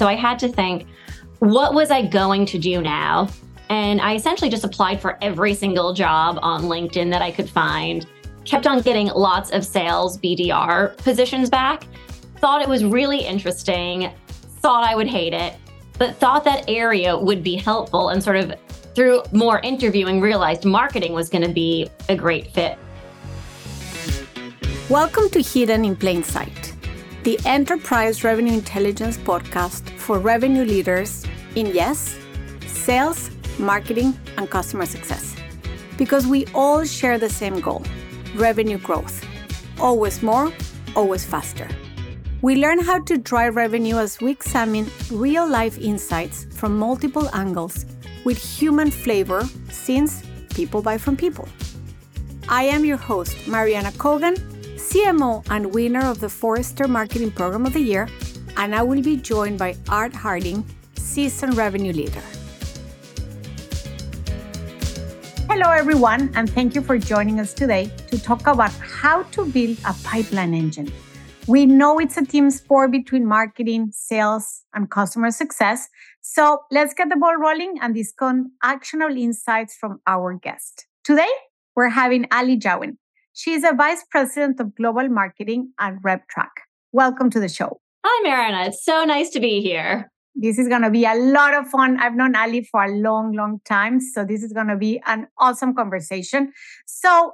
So I had to think, what was I going to do now? And I essentially just applied for every single job on LinkedIn that I could find, kept on getting lots of sales BDR positions back, thought it was really interesting, thought I would hate it, but thought that area would be helpful and sort of through more interviewing realized marketing was going to be a great fit. Welcome to Hidden in Plain Sight, the enterprise revenue intelligence podcast for revenue leaders in yes, sales, marketing, and customer success. Because we all share the same goal revenue growth. Always more, always faster. We learn how to drive revenue as we examine real life insights from multiple angles with human flavor since people buy from people. I am your host, Mariana Cogan, CMO and winner of the Forrester Marketing Program of the Year, and I will be joined by Art Harding, seasoned revenue leader. Hello, everyone, and thank you for joining us today to talk about how to build a pipeline engine. We know it's a team sport between marketing, sales, and customer success. So let's get the ball rolling and discuss actionable insights from our guest. Today, we're having Ali Jawin. She is a vice president of global marketing at RepTrak. Welcome to the show. Hi, Mariana. It's so nice to be here. This is going to be a lot of fun. I've known Ali for a long, long time. So this is going to be an awesome conversation. So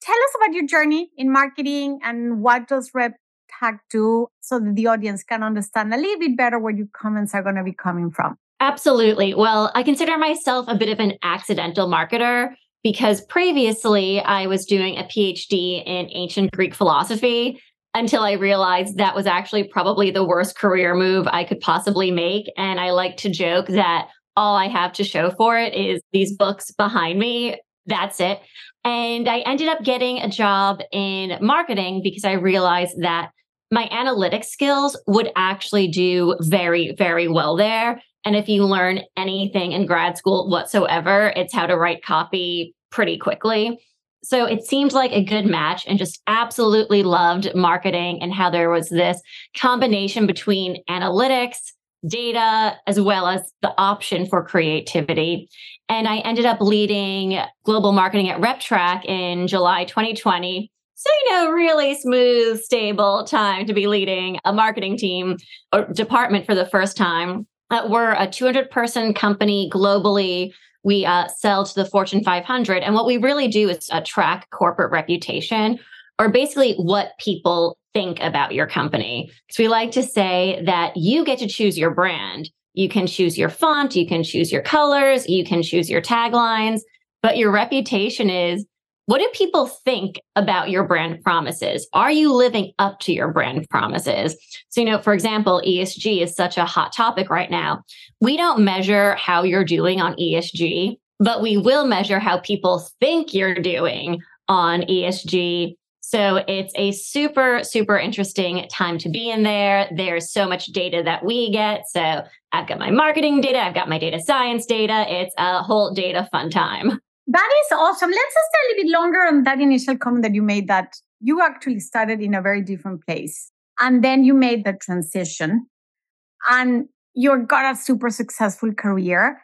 tell us about your journey in marketing and what does RepTrak do so that the audience can understand a little bit better where your comments are going to be coming from. Absolutely. Well, I consider myself a bit of an accidental marketer because previously I was doing a PhD in ancient Greek philosophy until I realized that was actually probably the worst career move I could possibly make. And I like to joke that all I have to show for it is these books behind me. That's it. And I ended up getting a job in marketing because I realized that my analytic skills would actually do very, very well there. And if you learn anything in grad school whatsoever, it's how to write copy pretty quickly. So it seemed like a good match and just absolutely loved marketing and how there was this combination between analytics, data, as well as the option for creativity. And I ended up leading global marketing at RepTrak in July 2020. So, you know, really smooth, stable time to be leading a marketing team or department for the first time. Uh, we're a 200 person company globally. We uh, sell to the Fortune 500. And what we really do is uh, track corporate reputation or basically what people think about your company. Because we like to say that you get to choose your brand. You can choose your font, you can choose your colors, you can choose your taglines, but your reputation is what do people think about your brand promises? Are you living up to your brand promises? So, you know, for example, ESG is such a hot topic right now. We don't measure how you're doing on ESG, but we will measure how people think you're doing on ESG. So it's a super, super interesting time to be in there. There's so much data that we get. So I've got my marketing data, I've got my data science data. It's a whole data fun time. That is awesome. Let's just stay a little bit longer on that initial comment that you made that you actually started in a very different place. And then you made the transition and you got a super successful career.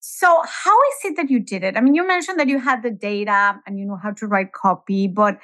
So, how is it that you did it? I mean, you mentioned that you had the data and you know how to write copy, but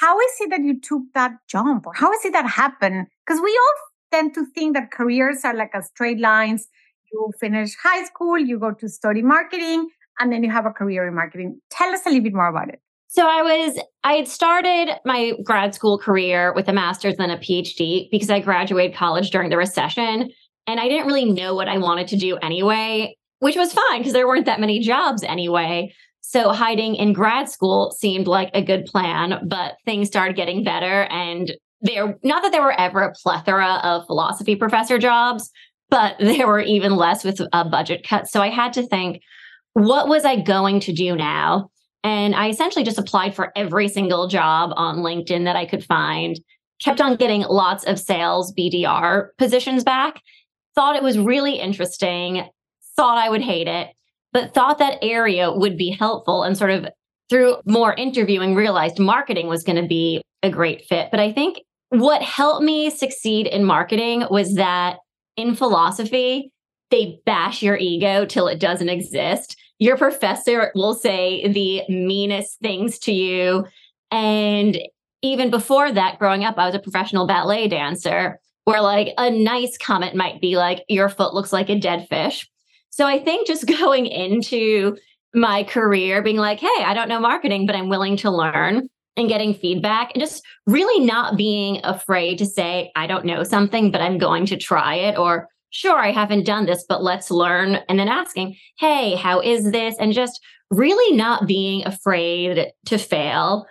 how is it that you took that jump? Or how is it that happened? Because we all tend to think that careers are like a straight lines. You finish high school, you go to study marketing, and then you have a career in marketing. Tell us a little bit more about it. So I was I had started my grad school career with a master's and a PhD because I graduated college during the recession and I didn't really know what I wanted to do anyway, which was fine because there weren't that many jobs anyway. So hiding in grad school seemed like a good plan, but things started getting better and there not that there were ever a plethora of philosophy professor jobs, but there were even less with a budget cut. So I had to think what was I going to do now? And I essentially just applied for every single job on LinkedIn that I could find, kept on getting lots of sales BDR positions back, thought it was really interesting, thought I would hate it, but thought that area would be helpful and sort of through more interviewing realized marketing was going to be a great fit. But I think what helped me succeed in marketing was that in philosophy, they bash your ego till it doesn't exist. Your professor will say the meanest things to you. And even before that, growing up, I was a professional ballet dancer where like a nice comment might be like, your foot looks like a dead fish. So I think just going into my career being like, hey, I don't know marketing, but I'm willing to learn and getting feedback and just really not being afraid to say, I don't know something, but I'm going to try it. Or, sure, I haven't done this, but let's learn. And then asking, hey, how is this? And just really not being afraid to fail.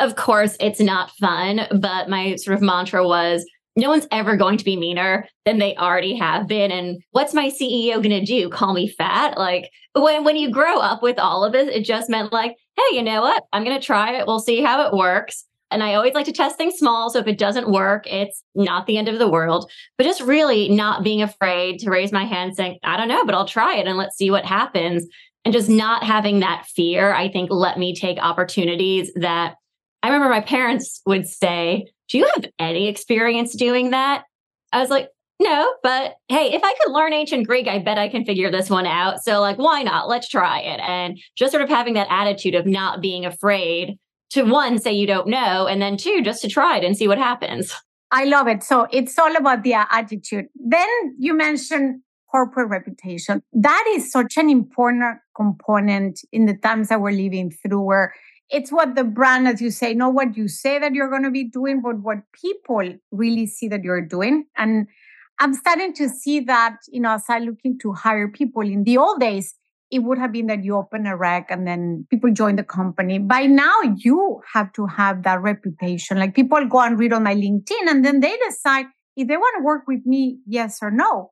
Of course, it's not fun, but my sort of mantra was no one's ever going to be meaner than they already have been. And what's my CEO going to do? Call me fat? Like when, when you grow up with all of it, it just meant like, hey, you know what? I'm going to try it. We'll see how it works. And I always like to test things small. So if it doesn't work, it's not the end of the world. But just really not being afraid to raise my hand saying, I don't know, but I'll try it and let's see what happens. And just not having that fear, I think, let me take opportunities that I remember my parents would say, Do you have any experience doing that? I was like, No, but hey, if I could learn ancient Greek, I bet I can figure this one out. So, like, why not? Let's try it. And just sort of having that attitude of not being afraid to one, say you don't know, and then two, just to try it and see what happens. I love it. So, it's all about the attitude. Then you mentioned corporate reputation. That is such an important component in the times that we're living through, where it's what the brand, as you say, not what you say that you're going to be doing, but what people really see that you're doing. And I'm starting to see that, you know, as I'm looking to hire people in the old days, it would have been that you open a rec and then people join the company. By now, you have to have that reputation. Like people go and read on my LinkedIn and then they decide if they want to work with me, yes or no.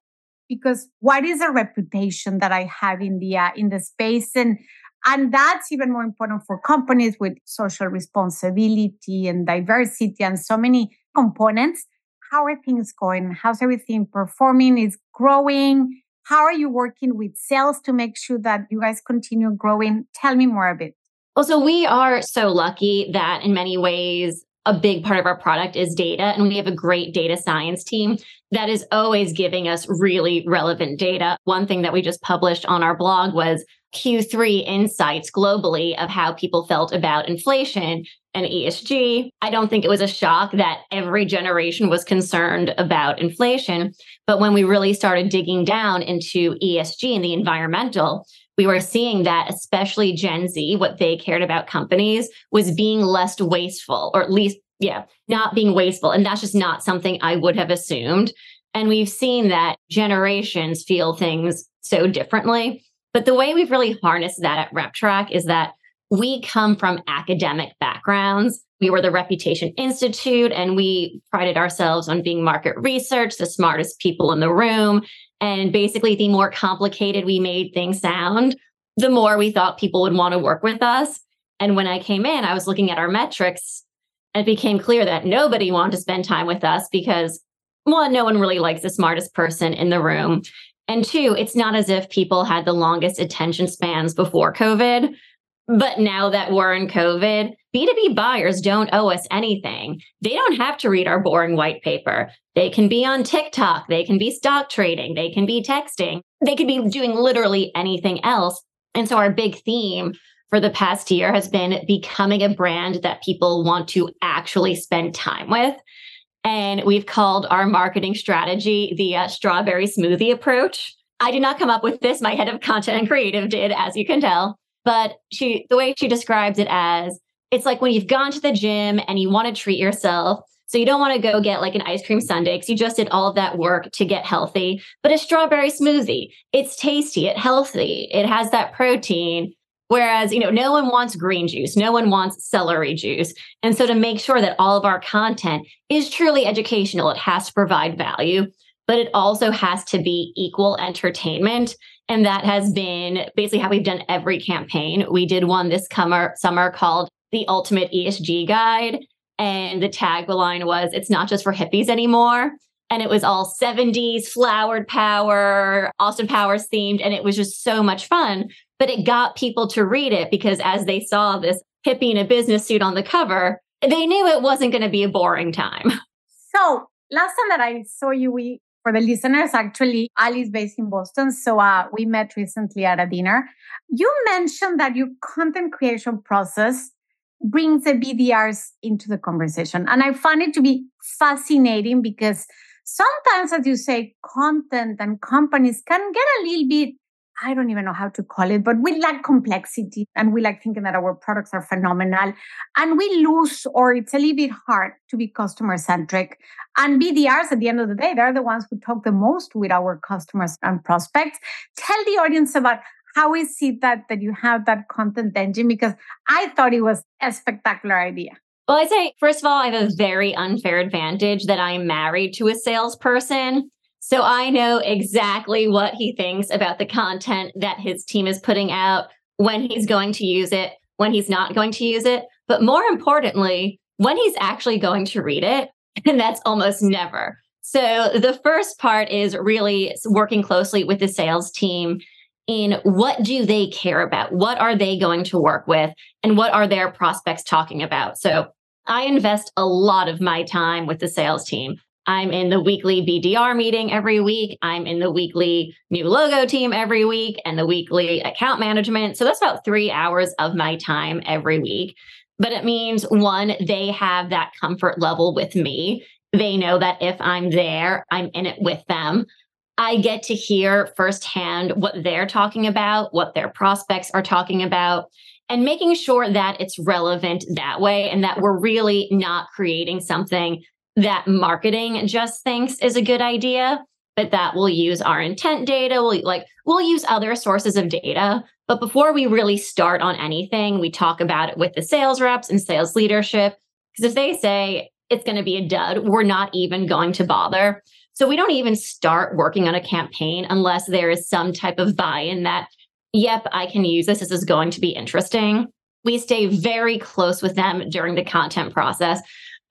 Because what is a reputation that I have in the uh, in the space? And and that's even more important for companies with social responsibility and diversity and so many components. How are things going? How's everything performing? Is growing? How are you working with sales to make sure that you guys continue growing? Tell me more a bit. Well, so we are so lucky that in many ways, a big part of our product is data, and we have a great data science team that is always giving us really relevant data. One thing that we just published on our blog was Q3 insights globally of how people felt about inflation and ESG. I don't think it was a shock that every generation was concerned about inflation. But when we really started digging down into ESG and the environmental, we were seeing that especially Gen Z, what they cared about companies was being less wasteful, or at least, yeah, not being wasteful. And that's just not something I would have assumed. And we've seen that generations feel things so differently. But the way we've really harnessed that at RepTrak is that we come from academic backgrounds. We were the Reputation Institute and we prided ourselves on being market research, the smartest people in the room. And basically, the more complicated we made things sound, the more we thought people would want to work with us. And when I came in, I was looking at our metrics. And it became clear that nobody wanted to spend time with us because, one, no one really likes the smartest person in the room. And two, it's not as if people had the longest attention spans before COVID. But now that we're in COVID, B2B buyers don't owe us anything. They don't have to read our boring white paper. They can be on TikTok, they can be stock trading, they can be texting, they could be doing literally anything else. And so, our big theme for the past year has been becoming a brand that people want to actually spend time with. And we've called our marketing strategy the uh, strawberry smoothie approach. I did not come up with this. My head of content and creative did, as you can tell. But she, the way she describes it as, it's like when you've gone to the gym and you want to treat yourself. So you don't want to go get like an ice cream sundae because you just did all of that work to get healthy. But a strawberry smoothie, it's tasty, it's healthy, it has that protein, Whereas, you know, no one wants green juice, no one wants celery juice. And so to make sure that all of our content is truly educational, it has to provide value, but it also has to be equal entertainment. And that has been basically how we've done every campaign. We did one this summer, summer called The Ultimate ESG Guide. And the tagline was, It's not just for hippies anymore. And it was all 70s flowered power, Austin Powers themed. And it was just so much fun but it got people to read it because as they saw this hippie in a business suit on the cover, they knew it wasn't going to be a boring time. So last time that I saw you, we for the listeners, actually, Ali's based in Boston. So uh, we met recently at a dinner. You mentioned that your content creation process brings the BDRs into the conversation. And I find it to be fascinating because sometimes, as you say, content and companies can get a little bit I don't even know how to call it, but we like complexity and we like thinking that our products are phenomenal. And we lose, or it's a little bit hard to be customer centric. And BDRs, at the end of the day, they're the ones who talk the most with our customers and prospects. Tell the audience about how is it that, that you have that content engine? Because I thought it was a spectacular idea. Well, I'd say, first of all, I have a very unfair advantage that I'm married to a salesperson. So I know exactly what he thinks about the content that his team is putting out, when he's going to use it, when he's not going to use it, but more importantly, when he's actually going to read it. And that's almost never. So the first part is really working closely with the sales team in what do they care about? What are they going to work with? And what are their prospects talking about? So I invest a lot of my time with the sales team. I'm in the weekly BDR meeting every week. I'm in the weekly new logo team every week and the weekly account management. So that's about three hours of my time every week. But it means one, they have that comfort level with me. They know that if I'm there, I'm in it with them. I get to hear firsthand what they're talking about, what their prospects are talking about, and making sure that it's relevant that way and that we're really not creating something that marketing just thinks is a good idea, but that we'll use our intent data. We'll like we'll use other sources of data. But before we really start on anything, we talk about it with the sales reps and sales leadership. Because if they say it's going to be a dud, we're not even going to bother. So we don't even start working on a campaign unless there is some type of buy-in that, yep, I can use this. This is going to be interesting. We stay very close with them during the content process.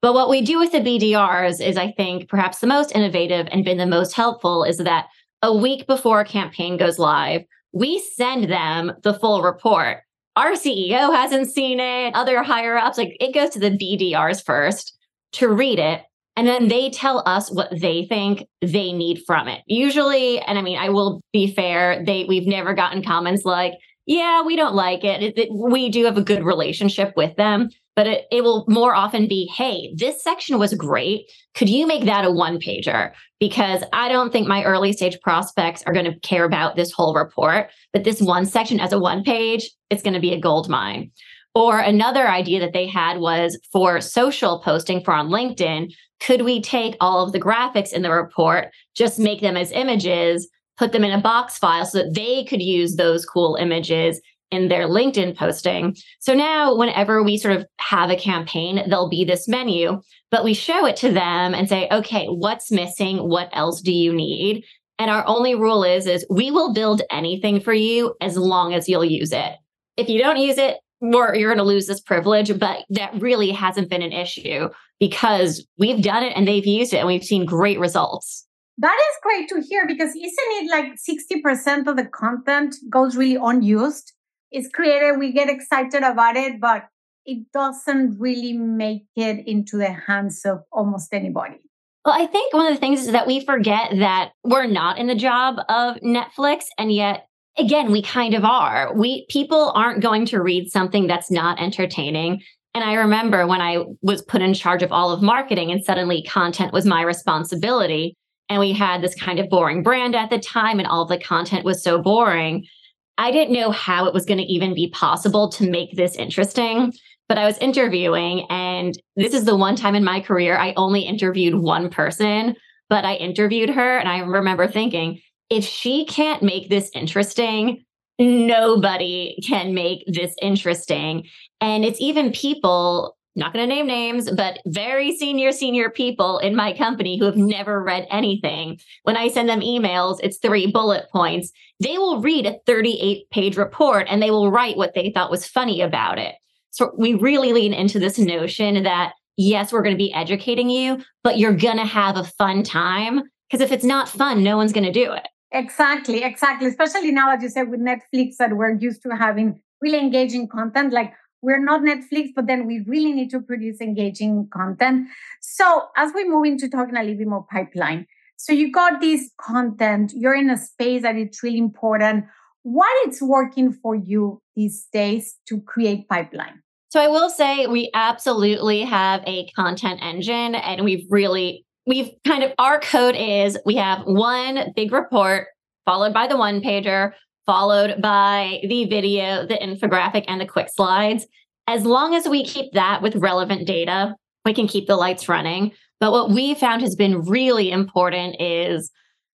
But what we do with the BDRs is, I think, perhaps the most innovative and been the most helpful is that a week before a campaign goes live, we send them the full report. Our CEO hasn't seen it, other higher ups, like it goes to the BDRs first to read it. And then they tell us what they think they need from it. Usually, and I mean, I will be fair, they we've never gotten comments like, yeah, we don't like it. It, it. We do have a good relationship with them but it, it will more often be hey this section was great. Could you make that a one pager because i don't think my early stage prospects are going to care about this whole report but this one section as a one page it's going to be a gold mine. Or another idea that they had was for social posting for on linkedin could we take all of the graphics in the report just make them as images put them in a box file so that they could use those cool images in their LinkedIn posting. So now, whenever we sort of have a campaign, there'll be this menu, but we show it to them and say, okay, what's missing? What else do you need? And our only rule is, is we will build anything for you as long as you'll use it. If you don't use it, you're going to lose this privilege, but that really hasn't been an issue because we've done it and they've used it and we've seen great results. That is great to hear because isn't it like 60% of the content goes really unused? Is created, we get excited about it, but it doesn't really make it into the hands of almost anybody. Well, I think one of the things is that we forget that we're not in the job of Netflix and yet again we kind of are. We people aren't going to read something that's not entertaining. And I remember when I was put in charge of all of marketing and suddenly content was my responsibility and we had this kind of boring brand at the time and all the content was so boring I didn't know how it was going to even be possible to make this interesting. But I was interviewing, and this is the one time in my career I only interviewed one person, but I interviewed her. And I remember thinking, if she can't make this interesting, nobody can make this interesting. And it's even people not going to name names, but very senior, senior people in my company who have never read anything. When I send them emails, it's three bullet points. They will read a 38 page report and they will write what they thought was funny about it. So we really lean into this notion that yes, we're going to be educating you, but you're going to have a fun time. Because if it's not fun, no one's going to do it. Exactly, exactly. Especially now, as you said, with Netflix, that we're used to having really engaging content. Like we're not Netflix, but then we really need to produce engaging content. So as we move into talking a little bit more pipeline, So you got this content, you're in a space that it's really important. What is working for you these days to create pipeline? So I will say we absolutely have a content engine and we've really we've kind of our code is we have one big report followed by the one pager followed by the video, the infographic and the quick slides. As long as we keep that with relevant data, we can keep the lights running. But what we found has been really important is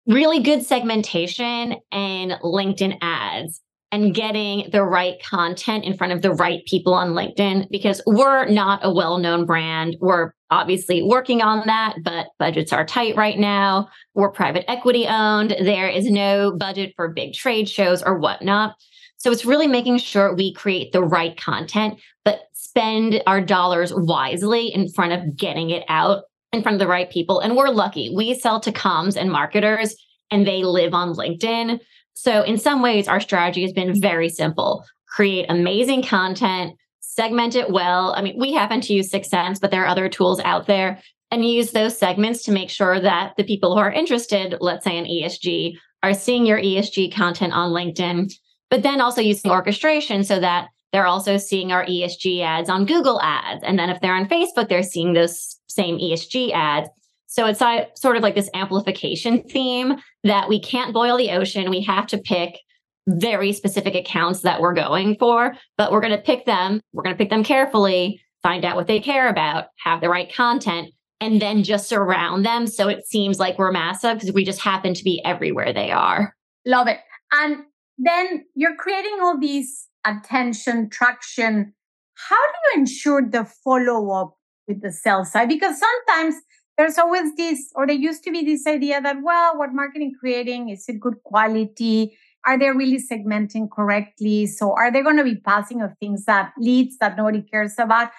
really good segmentation and LinkedIn ads and getting the right content in front of the right people on LinkedIn because we're not a well known brand. We're obviously working on that, but budgets are tight right now. We're private equity owned. There is no budget for big trade shows or whatnot. So it's really making sure we create the right content, but spend our dollars wisely in front of getting it out in front of the right people. And we're lucky. We sell to comms and marketers, and they live on LinkedIn. So, in some ways, our strategy has been very simple create amazing content, segment it well. I mean, we happen to use 6sense, but there are other tools out there, and use those segments to make sure that the people who are interested, let's say in ESG, are seeing your ESG content on LinkedIn, but then also using orchestration so that they're also seeing our ESG ads on Google ads. And then if they're on Facebook, they're seeing those same ESG ads. So it's uh, sort of like this amplification theme that we can't boil the ocean. We have to pick very specific accounts that we're going for, but we're going to pick them. We're going to pick them carefully, find out what they care about, have the right content, and then just surround them so it seems like we're massive because we just happen to be everywhere they are. Love it. And then you're creating all these attention, traction. How do you ensure the follow up with the sales side? Because sometimes there's always this, or there used to be this idea that, well, what marketing creating is it good quality? Are they really segmenting correctly? So are they going to be passing of things that leads that nobody cares about?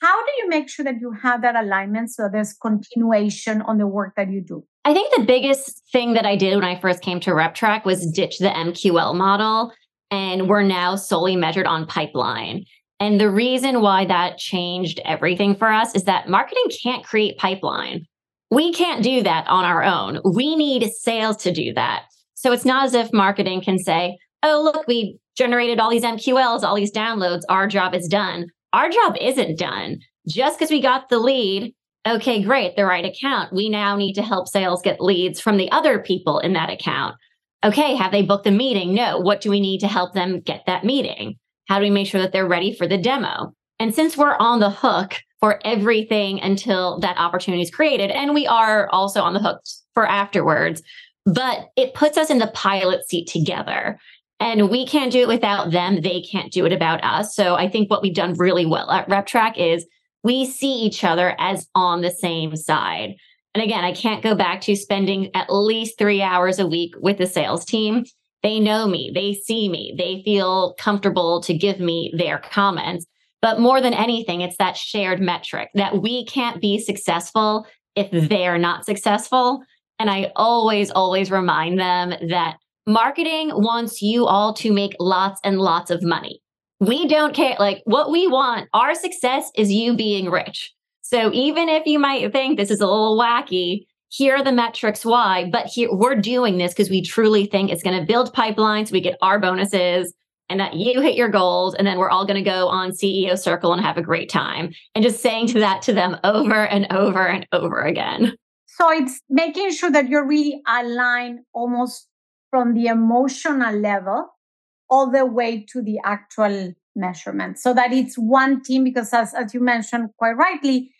How do you make sure that you have that alignment so there's continuation on the work that you do? I think the biggest thing that I did when I first came to RepTrak was ditch the MQL model. And we're now solely measured on pipeline. And the reason why that changed everything for us is that marketing can't create pipeline. We can't do that on our own. We need sales to do that. So it's not as if marketing can say, oh, look, we generated all these MQLs, all these downloads. Our job is done. Our job isn't done. Just because we got the lead, okay, great, the right account. We now need to help sales get leads from the other people in that account. Okay, have they booked a meeting? No. What do we need to help them get that meeting? How do we make sure that they're ready for the demo? And since we're on the hook for everything until that opportunity is created, and we are also on the hook for afterwards, but it puts us in the pilot seat together. And we can't do it without them. They can't do it about us. So I think what we've done really well at RepTrak is we see each other as on the same side. And again, I can't go back to spending at least three hours a week with the sales team. They know me, they see me, they feel comfortable to give me their comments. But more than anything, it's that shared metric that we can't be successful if mm. they're not successful. And I always, always remind them that marketing wants you all to make lots and lots of money. We don't care. Like what we want, our success is you being rich. So even if you might think this is a little wacky, here are the metrics why, but here we're doing this because we truly think it's going to build pipelines, we get our bonuses, and that you hit your goals, and then we're all going to go on CEO Circle and have a great time. And just saying to that to them over and over and over again. So it's making sure that you're really aligned almost from the emotional level all the way to the actual measurement so that it's one team because as, as you mentioned quite rightly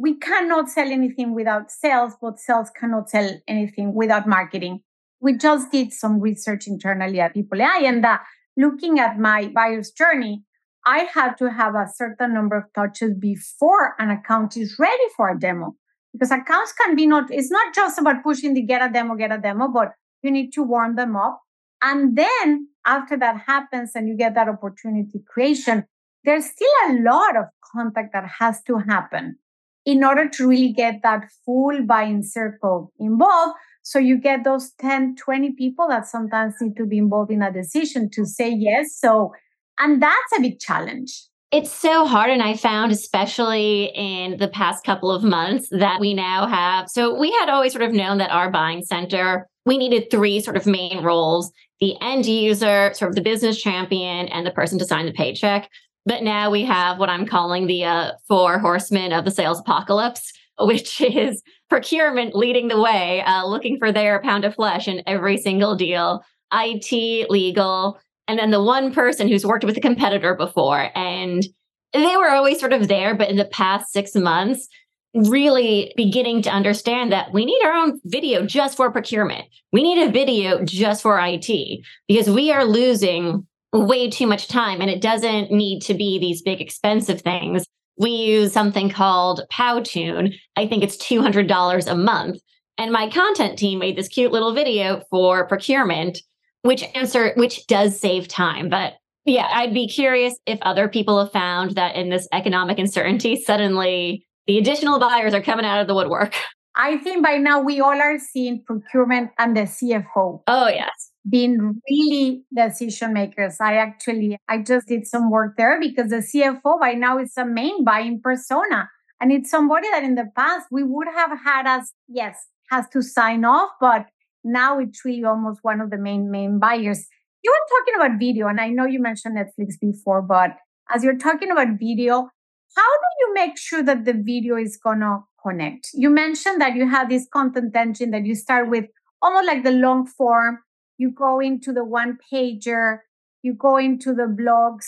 we cannot sell anything without sales, but sales cannot sell anything without marketing. We just did some research internally at People AI, and uh, looking at my buyer's journey, I had to have a certain number of touches before an account is ready for a demo. Because accounts can be not, it's not just about pushing the get a demo, get a demo, but you need to warm them up. And then after that happens and you get that opportunity creation, there's still a lot of contact that has to happen in order to really get that full buying circle involved. So you get those 10, 20 people that sometimes need to be involved in a decision to say yes. So, and that's a big challenge It's so hard. And I found, especially in the past couple of months, that we now have. So we had always sort of known that our buying center, we needed three sort of main roles the end user, sort of the business champion, and the person to sign the paycheck. But now we have what I'm calling the uh, four horsemen of the sales apocalypse, which is procurement leading the way, uh, looking for their pound of flesh in every single deal, IT, legal, and then the one person who's worked with a competitor before. And they were always sort of there, but in the past six months, really beginning to understand that we need our own video just for procurement. We need a video just for IT because we are losing way too much time and it doesn't need to be these big expensive things. We use something called Powtoon. I think it's $200 a month. And my content team made this cute little video for procurement which answer which does save time but yeah i'd be curious if other people have found that in this economic uncertainty suddenly the additional buyers are coming out of the woodwork i think by now we all are seeing procurement and the cfo oh yes being really decision makers. I actually i just did some work there because the cfo by now is a main buying persona. And it's somebody that in the past we would have had as yes has to sign off but now it's really almost one of the main main buyers. You were talking about video and i know you mentioned netflix before but as you're talking about video how do you make sure that the video is gonna connect? You mentioned that you have this content engine that you start with almost like the long form you go into the one pager you go into the blogs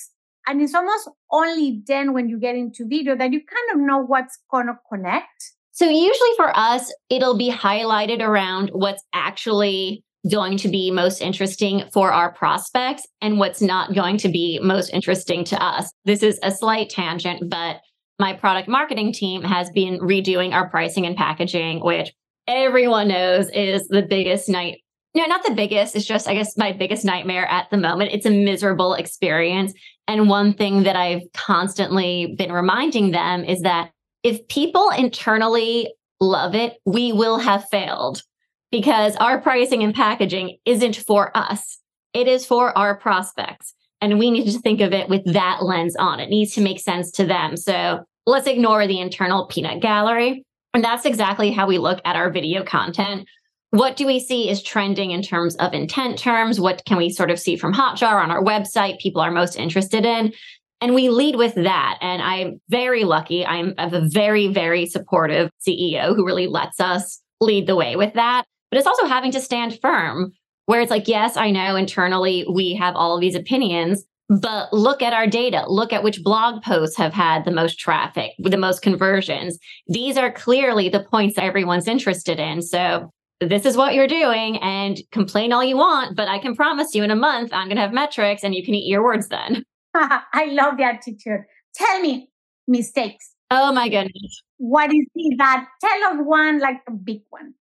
and it's almost only then when you get into video that you kind of know what's gonna connect so, usually for us, it'll be highlighted around what's actually going to be most interesting for our prospects and what's not going to be most interesting to us. This is a slight tangent, but my product marketing team has been redoing our pricing and packaging, which everyone knows is the biggest night. No, not the biggest. It's just, I guess, my biggest nightmare at the moment. It's a miserable experience. And one thing that I've constantly been reminding them is that if people internally love it, we will have failed because our pricing and packaging isn't for us. It is for our prospects. And we need to think of it with that lens on. It needs to make sense to them. So let's ignore the internal peanut gallery. And that's exactly how we look at our video content. What do we see is trending in terms of intent terms? What can we sort of see from Hotjar on our website people are most interested in? And we lead with that. And I'm very lucky. I'm a very, very supportive CEO who really lets us lead the way with that. But it's also having to stand firm, where it's like, yes, I know internally we have all of these opinions, but look at our data. Look at which blog posts have had the most traffic, the most conversions. These are clearly the points everyone's interested in. So this is what you're doing and complain all you want, but I can promise you in a month, I'm going to have metrics and you can eat your words then. I love the attitude. Tell me mistakes. Oh my goodness. What is that? Tell us one, like a big one.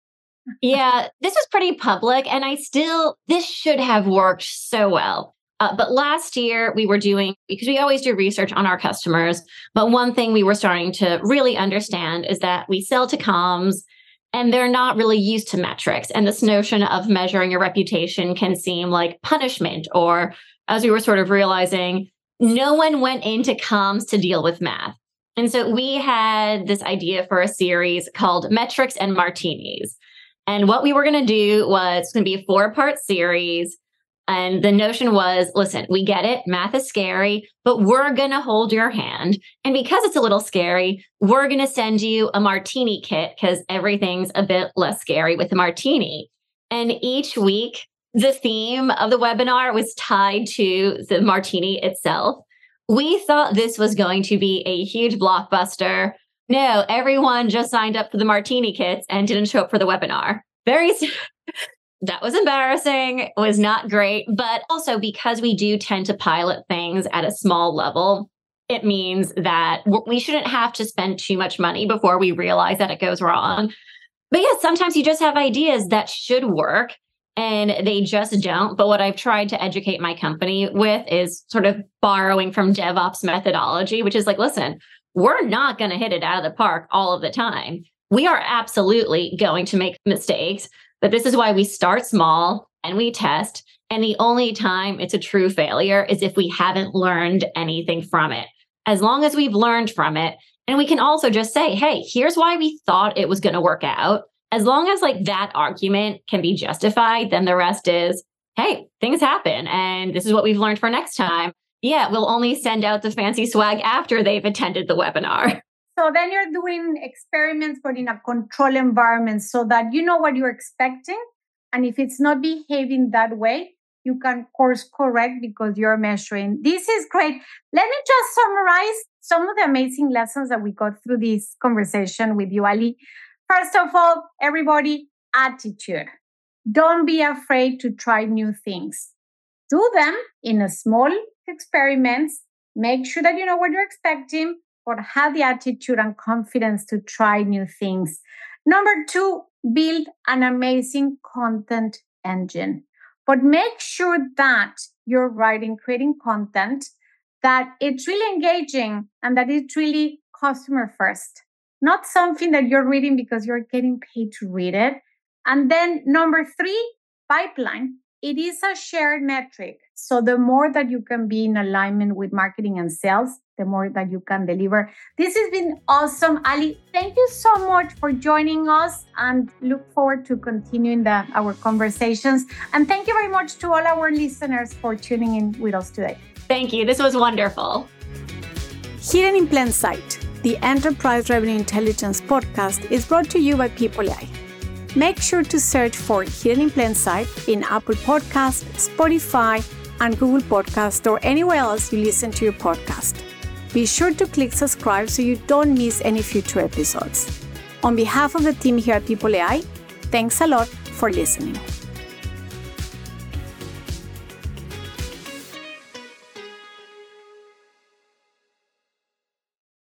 yeah, this was pretty public, and I still, this should have worked so well. Uh, but last year we were doing, because we always do research on our customers. But one thing we were starting to really understand is that we sell to comms and they're not really used to metrics. And this notion of measuring your reputation can seem like punishment, or as we were sort of realizing, no one went into comms to deal with math. And so we had this idea for a series called Metrics and Martinis. And what we were going to do was going to be a four part series. And the notion was listen, we get it. Math is scary, but we're going to hold your hand. And because it's a little scary, we're going to send you a martini kit because everything's a bit less scary with a martini. And each week, the theme of the webinar was tied to the martini itself. We thought this was going to be a huge blockbuster. No, everyone just signed up for the martini kits and didn't show up for the webinar. Very that was embarrassing. Was not great, but also because we do tend to pilot things at a small level, it means that we shouldn't have to spend too much money before we realize that it goes wrong. But yeah, sometimes you just have ideas that should work and they just don't. But what I've tried to educate my company with is sort of borrowing from DevOps methodology, which is like, listen, we're not going to hit it out of the park all of the time. We are absolutely going to make mistakes, but this is why we start small and we test. And the only time it's a true failure is if we haven't learned anything from it. as long as we've learned from it. And we can also just say, hey, here's why we thought it was going to work out. As long as like that argument can be justified, then the rest is, hey, things happen. And this is what we've learned for next time. Yeah, we'll only send out the fancy swag after they've attended the webinar. So then you're doing experiments, but in a control environment so that you know what you're expecting. And if it's not behaving that way, you can course correct because you're measuring. This is great. Let me just summarize some of the amazing lessons that we got through this conversation with you, Ali. First of all, everybody, attitude. Don't be afraid to try new things. Do them in a small experiments. Make sure that you know what you're expecting but have the attitude and confidence to try new things. Number two, build an amazing content engine. But make sure that you're writing, creating content that it's really engaging and that it's really customer first, not something that you're reading because you're getting paid to read it. And then number three, pipeline. It is a shared metric. So the more that you can be in alignment with marketing and sales, the more that you can deliver. This has been awesome. Ali, thank you so much for joining us and look forward to continuing the, our conversations. And thank you very much to all our listeners for tuning in with us today. Thank you. This was wonderful. Hidden in Plain Sight, the Enterprise Revenue Intelligence podcast is brought to you by People AI. Make sure to search for Hidden in Plain Sight in Apple Podcast, Spotify, and Google Podcast or anywhere else you listen to your podcast. Be sure to click subscribe so you don't miss any future episodes. On behalf of the team here at People AI, thanks a lot for listening.